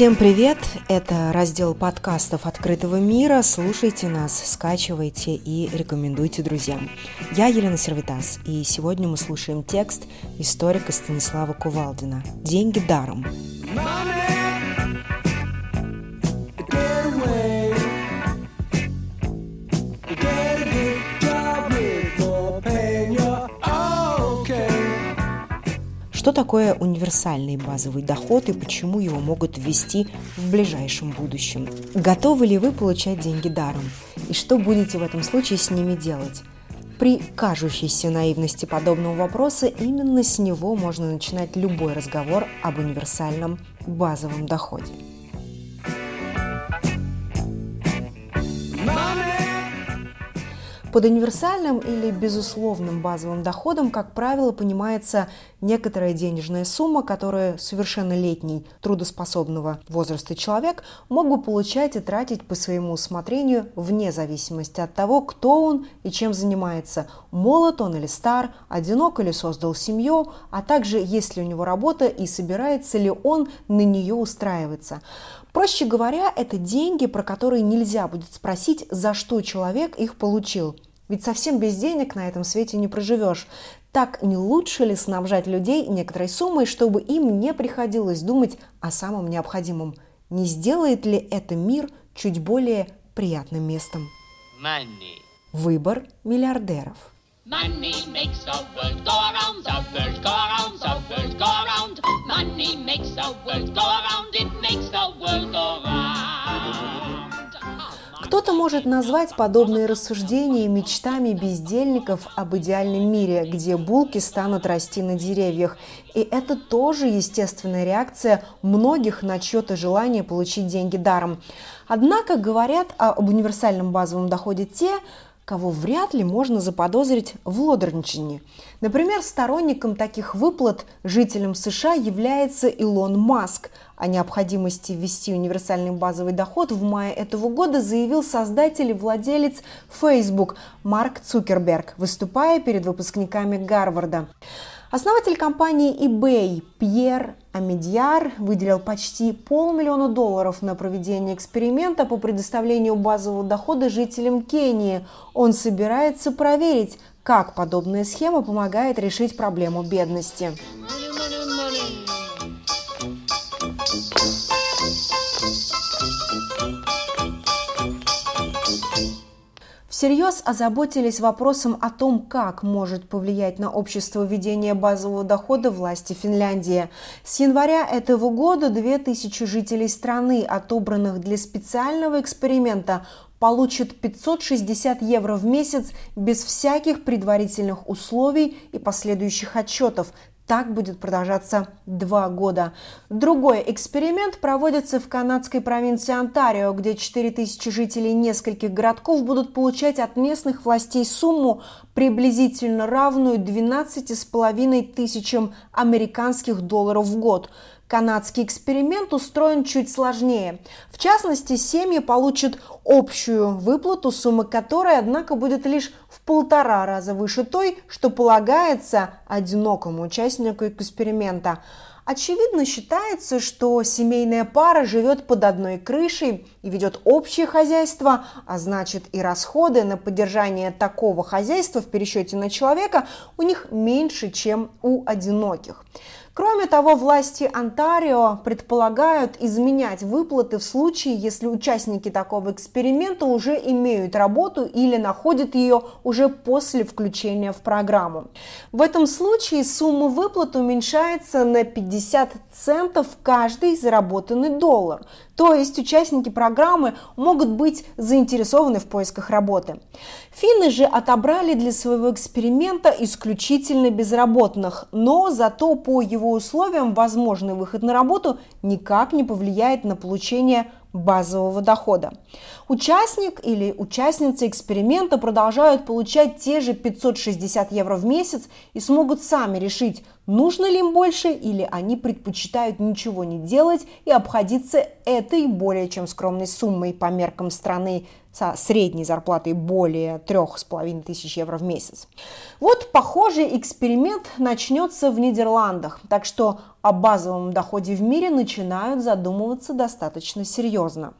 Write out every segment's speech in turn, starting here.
Всем привет! Это раздел подкастов «Открытого мира». Слушайте нас, скачивайте и рекомендуйте друзьям. Я Елена Сервитас, и сегодня мы слушаем текст историка Станислава Кувалдина «Деньги даром». Money! Что такое универсальный базовый доход и почему его могут ввести в ближайшем будущем? Готовы ли вы получать деньги даром? И что будете в этом случае с ними делать? При кажущейся наивности подобного вопроса именно с него можно начинать любой разговор об универсальном базовом доходе. Под универсальным или безусловным базовым доходом, как правило, понимается некоторая денежная сумма, которую совершеннолетний трудоспособного возраста человек мог бы получать и тратить по своему усмотрению вне зависимости от того, кто он и чем занимается, молод он или стар, одинок или создал семью, а также есть ли у него работа и собирается ли он на нее устраиваться. Проще говоря, это деньги, про которые нельзя будет спросить, за что человек их получил. Ведь совсем без денег на этом свете не проживешь. Так не лучше ли снабжать людей некоторой суммой, чтобы им не приходилось думать о самом необходимом? Не сделает ли это мир чуть более приятным местом? Money. Выбор миллиардеров. Money makes the world go around, the world go around, the world go around. Money makes the world go around, it makes Кто-то может назвать подобные рассуждения мечтами бездельников об идеальном мире, где булки станут расти на деревьях. И это тоже естественная реакция многих на чье-то желание получить деньги даром. Однако говорят об универсальном базовом доходе те, кого вряд ли можно заподозрить в лодорничании. Например, сторонником таких выплат жителям США является Илон Маск. О необходимости ввести универсальный базовый доход в мае этого года заявил создатель и владелец Facebook Марк Цукерберг, выступая перед выпускниками Гарварда. Основатель компании eBay Пьер Амедьяр выделил почти полмиллиона долларов на проведение эксперимента по предоставлению базового дохода жителям Кении. Он собирается проверить, как подобная схема помогает решить проблему бедности. Всерьез озаботились вопросом о том, как может повлиять на общество введение базового дохода власти Финляндии. С января этого года 2000 жителей страны, отобранных для специального эксперимента, получат 560 евро в месяц без всяких предварительных условий и последующих отчетов, так будет продолжаться два года. Другой эксперимент проводится в канадской провинции Онтарио, где 4000 жителей нескольких городков будут получать от местных властей сумму, приблизительно равную 12,5 тысячам американских долларов в год. Канадский эксперимент устроен чуть сложнее. В частности, семьи получат общую выплату, сумма которой, однако, будет лишь в полтора раза выше той, что полагается одинокому участнику эксперимента. Очевидно считается, что семейная пара живет под одной крышей и ведет общее хозяйство, а значит и расходы на поддержание такого хозяйства в пересчете на человека у них меньше, чем у одиноких. Кроме того, власти Онтарио предполагают изменять выплаты в случае, если участники такого эксперимента уже имеют работу или находят ее уже после включения в программу. В этом случае сумма выплат уменьшается на 50 центов каждый заработанный доллар. То есть участники программы могут быть заинтересованы в поисках работы. Финны же отобрали для своего эксперимента исключительно безработных, но зато по его условиям возможный выход на работу никак не повлияет на получение базового дохода. Участник или участница эксперимента продолжают получать те же 560 евро в месяц и смогут сами решить, нужно ли им больше или они предпочитают ничего не делать и обходиться этой более чем скромной суммой по меркам страны со средней зарплатой более 3,5 тысяч евро в месяц. Вот похожий эксперимент начнется в Нидерландах, так что о базовом доходе в мире начинают задумываться достаточно серьезно.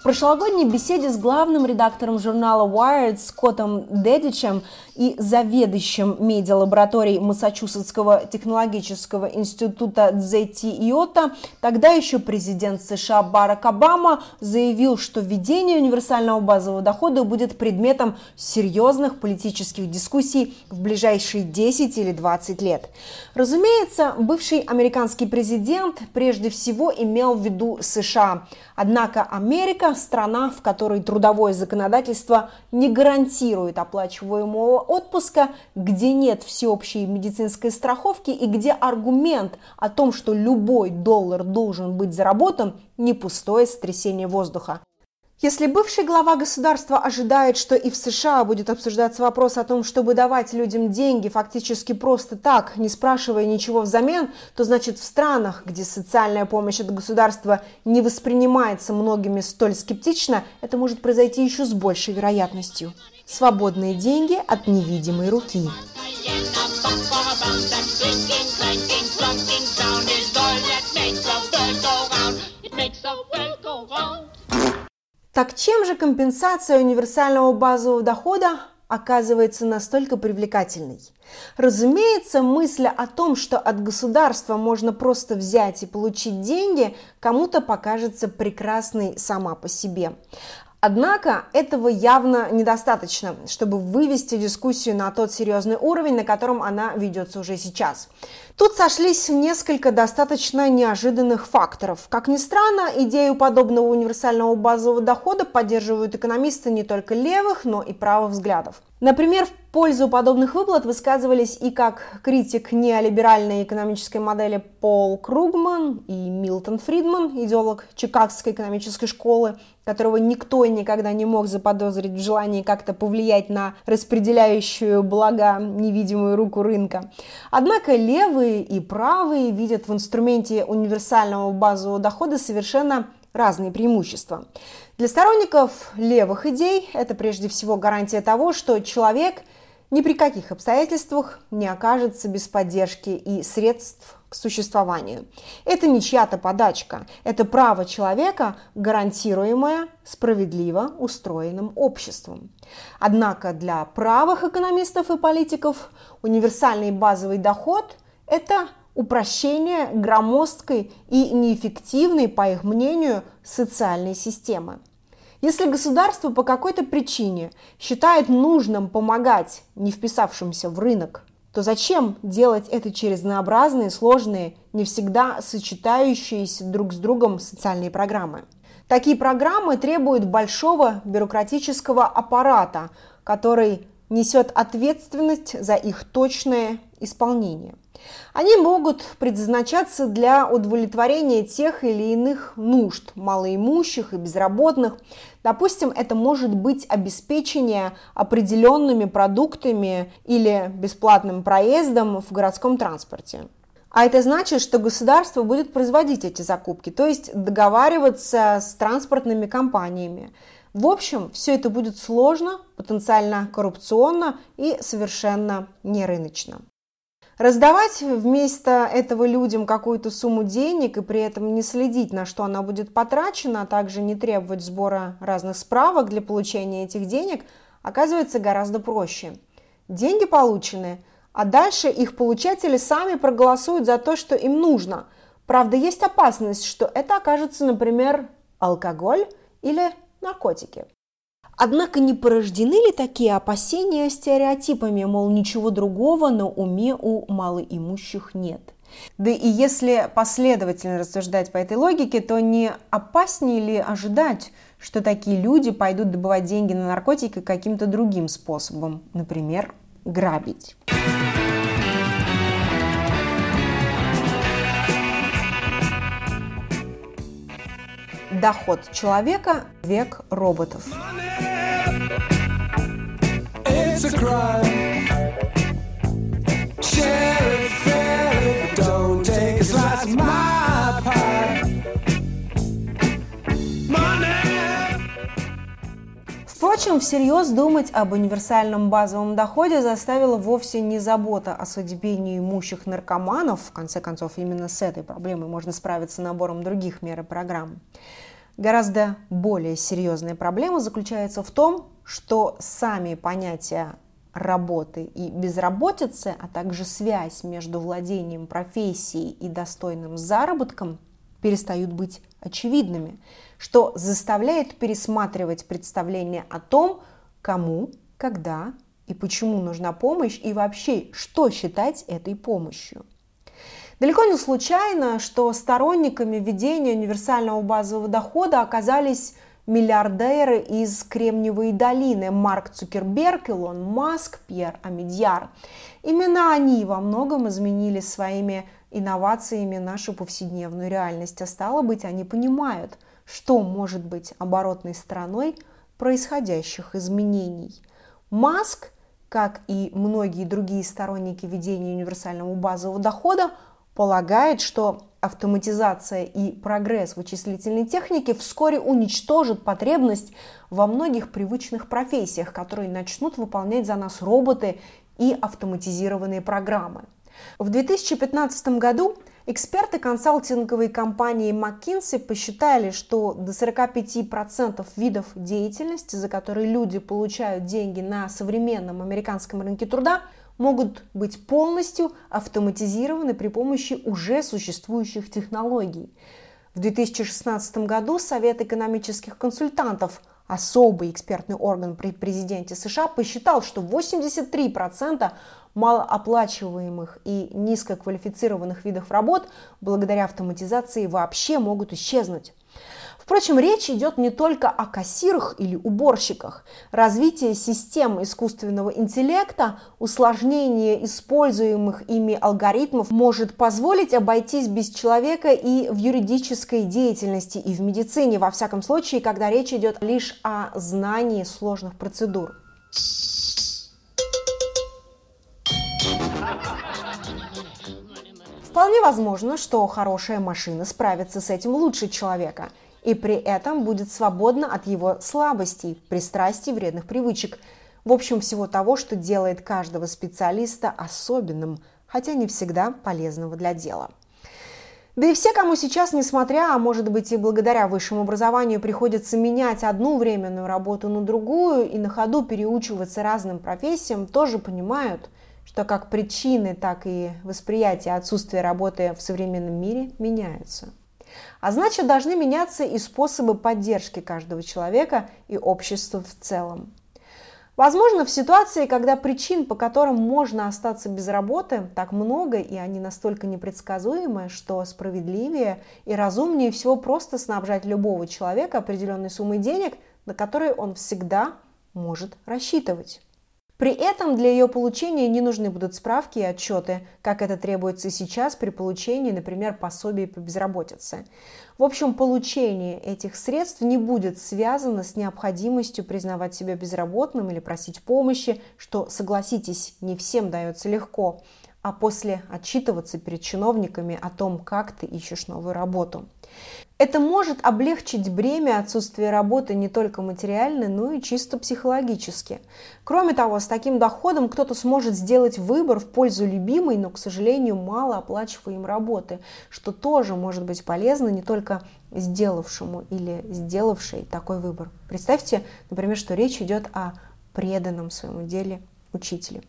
В прошлогодней беседе с главным редактором журнала Wired Скоттом Дедичем и заведующим медиалабораторией Массачусетского технологического института Дзети Иота, тогда еще президент США Барак Обама заявил, что введение универсального базового дохода будет предметом серьезных политических дискуссий в ближайшие 10 или 20 лет. Разумеется, бывший американский президент прежде всего имел в виду США. Однако Америка – страна, в которой трудовое законодательство не гарантирует оплачиваемого отпуска, где нет всеобщей медицинской страховки и где аргумент о том, что любой доллар должен быть заработан, не пустое сотрясение воздуха. Если бывший глава государства ожидает, что и в США будет обсуждаться вопрос о том, чтобы давать людям деньги фактически просто так, не спрашивая ничего взамен, то значит в странах, где социальная помощь от государства не воспринимается многими столь скептично, это может произойти еще с большей вероятностью. Свободные деньги от невидимой руки. Так чем же компенсация универсального базового дохода оказывается настолько привлекательной? Разумеется, мысль о том, что от государства можно просто взять и получить деньги, кому-то покажется прекрасной сама по себе. Однако этого явно недостаточно, чтобы вывести дискуссию на тот серьезный уровень, на котором она ведется уже сейчас. Тут сошлись несколько достаточно неожиданных факторов. Как ни странно, идею подобного универсального базового дохода поддерживают экономисты не только левых, но и правых взглядов. Например, в пользу подобных выплат высказывались и как критик неолиберальной экономической модели Пол Кругман и Милтон Фридман, идеолог Чикагской экономической школы, которого никто никогда не мог заподозрить в желании как-то повлиять на распределяющую блага невидимую руку рынка. Однако левые и правые видят в инструменте универсального базового дохода совершенно разные преимущества. Для сторонников левых идей это прежде всего гарантия того, что человек ни при каких обстоятельствах не окажется без поддержки и средств к существованию. Это не чья-то подачка, это право человека, гарантируемое справедливо устроенным обществом. Однако для правых экономистов и политиков универсальный базовый доход – это упрощение громоздкой и неэффективной, по их мнению, социальной системы. Если государство по какой-то причине считает нужным помогать не вписавшимся в рынок, то зачем делать это через разнообразные, сложные, не всегда сочетающиеся друг с другом социальные программы? Такие программы требуют большого бюрократического аппарата, который несет ответственность за их точное исполнение. Они могут предназначаться для удовлетворения тех или иных нужд малоимущих и безработных. Допустим, это может быть обеспечение определенными продуктами или бесплатным проездом в городском транспорте. А это значит, что государство будет производить эти закупки, то есть договариваться с транспортными компаниями. В общем, все это будет сложно, потенциально коррупционно и совершенно нерыночно. Раздавать вместо этого людям какую-то сумму денег и при этом не следить, на что она будет потрачена, а также не требовать сбора разных справок для получения этих денег, оказывается гораздо проще. Деньги получены, а дальше их получатели сами проголосуют за то, что им нужно. Правда, есть опасность, что это окажется, например, алкоголь или наркотики. Однако не порождены ли такие опасения стереотипами, мол, ничего другого на уме у малоимущих нет? Да и если последовательно рассуждать по этой логике, то не опаснее ли ожидать, что такие люди пойдут добывать деньги на наркотики каким-то другим способом, например, грабить? Доход человека – век роботов. It's a crime. Впрочем, всерьез думать об универсальном базовом доходе заставила вовсе не забота о судьбе неимущих наркоманов. В конце концов, именно с этой проблемой можно справиться набором других мер и программ. Гораздо более серьезная проблема заключается в том, что сами понятия работы и безработицы, а также связь между владением профессией и достойным заработком перестают быть очевидными, что заставляет пересматривать представление о том, кому, когда и почему нужна помощь и вообще, что считать этой помощью. Далеко не случайно, что сторонниками введения универсального базового дохода оказались миллиардеры из Кремниевой долины Марк Цукерберг, Илон Маск, Пьер Амидьяр. Именно они во многом изменили своими инновациями нашу повседневную реальность, а стало быть, они понимают, что может быть оборотной стороной происходящих изменений. Маск, как и многие другие сторонники введения универсального базового дохода, полагает, что автоматизация и прогресс вычислительной техники вскоре уничтожат потребность во многих привычных профессиях, которые начнут выполнять за нас роботы и автоматизированные программы. В 2015 году эксперты консалтинговой компании McKinsey посчитали, что до 45% видов деятельности, за которые люди получают деньги на современном американском рынке труда, могут быть полностью автоматизированы при помощи уже существующих технологий. В 2016 году Совет экономических консультантов, особый экспертный орган при президенте США, посчитал, что 83% малооплачиваемых и низкоквалифицированных видов работ благодаря автоматизации вообще могут исчезнуть. Впрочем, речь идет не только о кассирах или уборщиках. Развитие систем искусственного интеллекта, усложнение используемых ими алгоритмов может позволить обойтись без человека и в юридической деятельности, и в медицине, во всяком случае, когда речь идет лишь о знании сложных процедур. Вполне возможно, что хорошая машина справится с этим лучше человека – и при этом будет свободна от его слабостей, пристрастий, вредных привычек. В общем, всего того, что делает каждого специалиста особенным, хотя не всегда полезного для дела. Да и все, кому сейчас, несмотря, а может быть и благодаря высшему образованию, приходится менять одну временную работу на другую и на ходу переучиваться разным профессиям, тоже понимают, что как причины, так и восприятие отсутствия работы в современном мире меняются. А значит, должны меняться и способы поддержки каждого человека и общества в целом. Возможно, в ситуации, когда причин, по которым можно остаться без работы, так много, и они настолько непредсказуемы, что справедливее и разумнее всего просто снабжать любого человека определенной суммой денег, на которые он всегда может рассчитывать. При этом для ее получения не нужны будут справки и отчеты, как это требуется сейчас при получении, например, пособий по безработице. В общем, получение этих средств не будет связано с необходимостью признавать себя безработным или просить помощи, что, согласитесь, не всем дается легко, а после отчитываться перед чиновниками о том, как ты ищешь новую работу. Это может облегчить бремя отсутствия работы не только материально, но и чисто психологически. Кроме того, с таким доходом кто-то сможет сделать выбор в пользу любимой, но, к сожалению, малооплачиваемой работы, что тоже может быть полезно не только сделавшему или сделавшей такой выбор. Представьте, например, что речь идет о преданном своему деле учителе.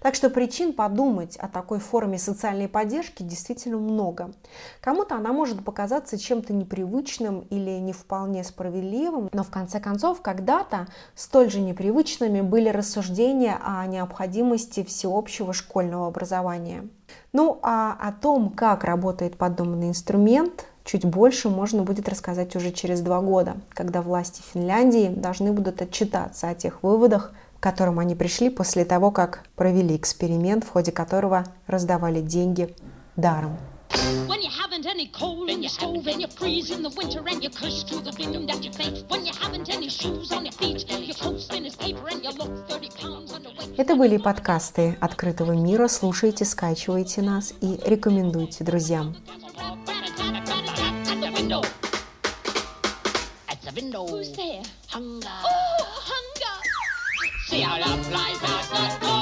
Так что причин подумать о такой форме социальной поддержки действительно много. Кому-то она может показаться чем-то непривычным или не вполне справедливым, но в конце концов когда-то столь же непривычными были рассуждения о необходимости всеобщего школьного образования. Ну а о том, как работает подобный инструмент, чуть больше можно будет рассказать уже через два года, когда власти Финляндии должны будут отчитаться о тех выводах, к которым они пришли после того, как провели эксперимент, в ходе которого раздавали деньги даром. When you haven't any coal in your stove and you freeze in the winter and you cush to the venom that you fake. When you haven't any shoes on your feet, your coat's thin as paper and you look 30 pounds underweight. Это были подкасты открытого мира. Слушайте, скачивайте нас и рекомендуйте друзьям. Who's there? Hunger. Oh, hunger. see how the flies are.